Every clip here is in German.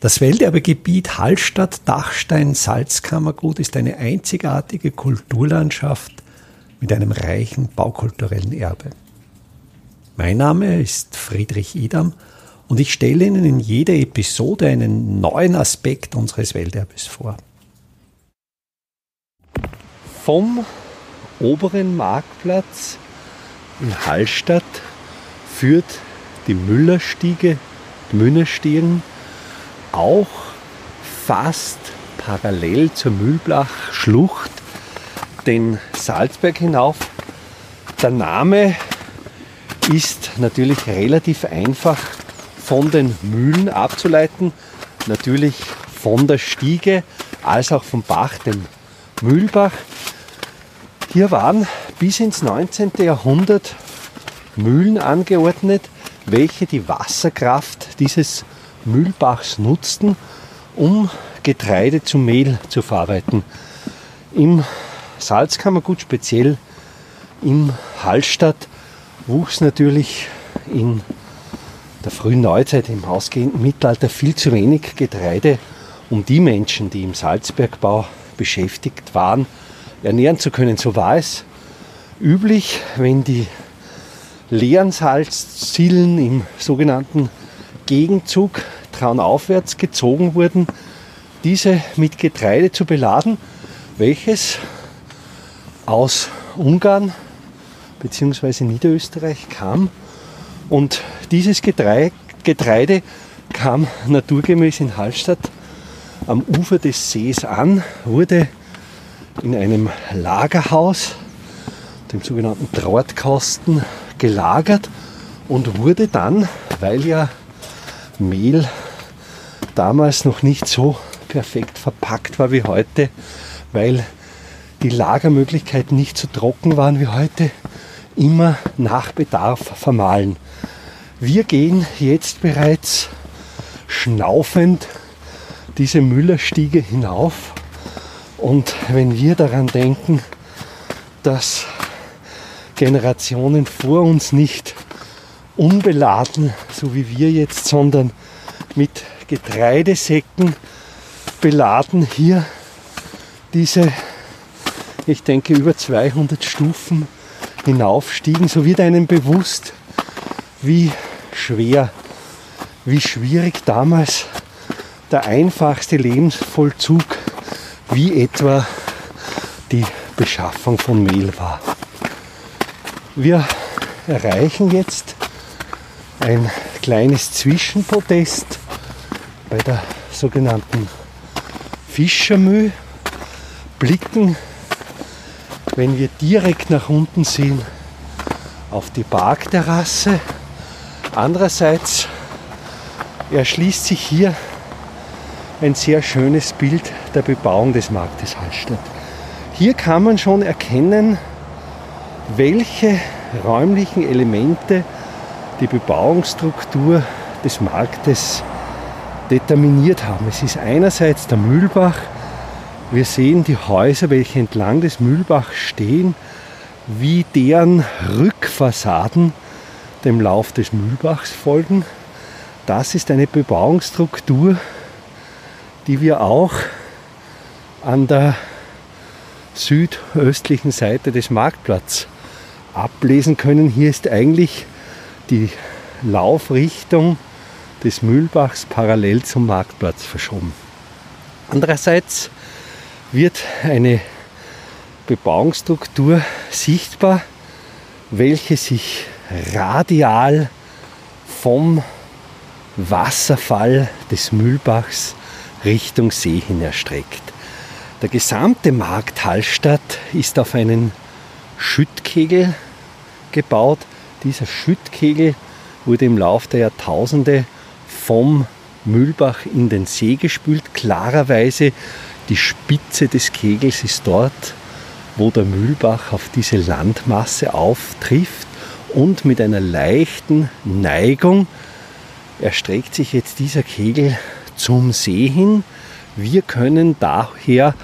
Das Welterbegebiet Hallstatt-Dachstein-Salzkammergut ist eine einzigartige Kulturlandschaft mit einem reichen baukulturellen Erbe. Mein Name ist Friedrich Idam und ich stelle Ihnen in jeder Episode einen neuen Aspekt unseres Welterbes vor. Vom oberen Marktplatz in Hallstatt führt die Müllerstiege, die Münnerstirn, auch fast parallel zur Mühlblachschlucht den Salzberg hinauf. Der Name ist natürlich relativ einfach von den Mühlen abzuleiten, natürlich von der Stiege als auch vom Bach, dem Mühlbach. Hier waren bis ins 19. Jahrhundert Mühlen angeordnet, welche die Wasserkraft dieses Mühlbachs nutzten, um Getreide zu Mehl zu verarbeiten. Im Salzkammergut, speziell im Hallstatt, wuchs natürlich in der frühen Neuzeit, im ausgehenden Mittelalter, viel zu wenig Getreide, um die Menschen, die im Salzbergbau beschäftigt waren, ernähren zu können. So war es üblich, wenn die leeren Salzzielen im sogenannten Gegenzug traunaufwärts gezogen wurden, diese mit Getreide zu beladen, welches aus Ungarn bzw. Niederösterreich kam. Und dieses Getreide kam naturgemäß in Hallstatt am Ufer des Sees an, wurde in einem Lagerhaus, dem sogenannten Trautkasten, gelagert und wurde dann, weil ja Mehl damals noch nicht so perfekt verpackt war wie heute, weil die Lagermöglichkeiten nicht so trocken waren wie heute, immer nach Bedarf vermahlen. Wir gehen jetzt bereits schnaufend diese Müllerstiege hinauf und wenn wir daran denken, dass Generationen vor uns nicht unbeladen, so wie wir jetzt, sondern mit Getreidesäcken beladen hier diese, ich denke, über 200 Stufen hinaufstiegen. So wird einem bewusst, wie schwer, wie schwierig damals der einfachste Lebensvollzug wie etwa die Beschaffung von Mehl war. Wir erreichen jetzt ein kleines Zwischenpodest bei der sogenannten Fischermühl, blicken, wenn wir direkt nach unten sehen, auf die Parkterrasse. Andererseits erschließt sich hier ein sehr schönes Bild der Bebauung des Marktes Hallstatt. Hier kann man schon erkennen, welche räumlichen Elemente die Bebauungsstruktur des Marktes determiniert haben. Es ist einerseits der Mühlbach. Wir sehen die Häuser, welche entlang des Mühlbachs stehen, wie deren Rückfassaden dem Lauf des Mühlbachs folgen. Das ist eine Bebauungsstruktur, die wir auch an der südöstlichen Seite des Marktplatzes ablesen können. Hier ist eigentlich die Laufrichtung des Mühlbachs parallel zum Marktplatz verschoben. Andererseits wird eine Bebauungsstruktur sichtbar, welche sich radial vom Wasserfall des Mühlbachs Richtung See hin erstreckt. Der gesamte Markt Hallstatt ist auf einen Schüttkegel gebaut. Dieser Schüttkegel wurde im Laufe der Jahrtausende vom Mühlbach in den See gespült. Klarerweise die Spitze des Kegels ist dort, wo der Mühlbach auf diese Landmasse auftrifft und mit einer leichten Neigung erstreckt sich jetzt dieser Kegel zum See hin. Wir können daher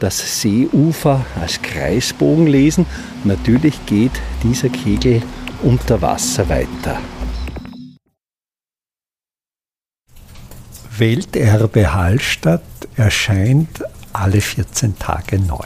das Seeufer als Kreisbogen lesen. Natürlich geht dieser Kegel unter Wasser weiter. Welterbe Hallstatt erscheint alle 14 Tage neu.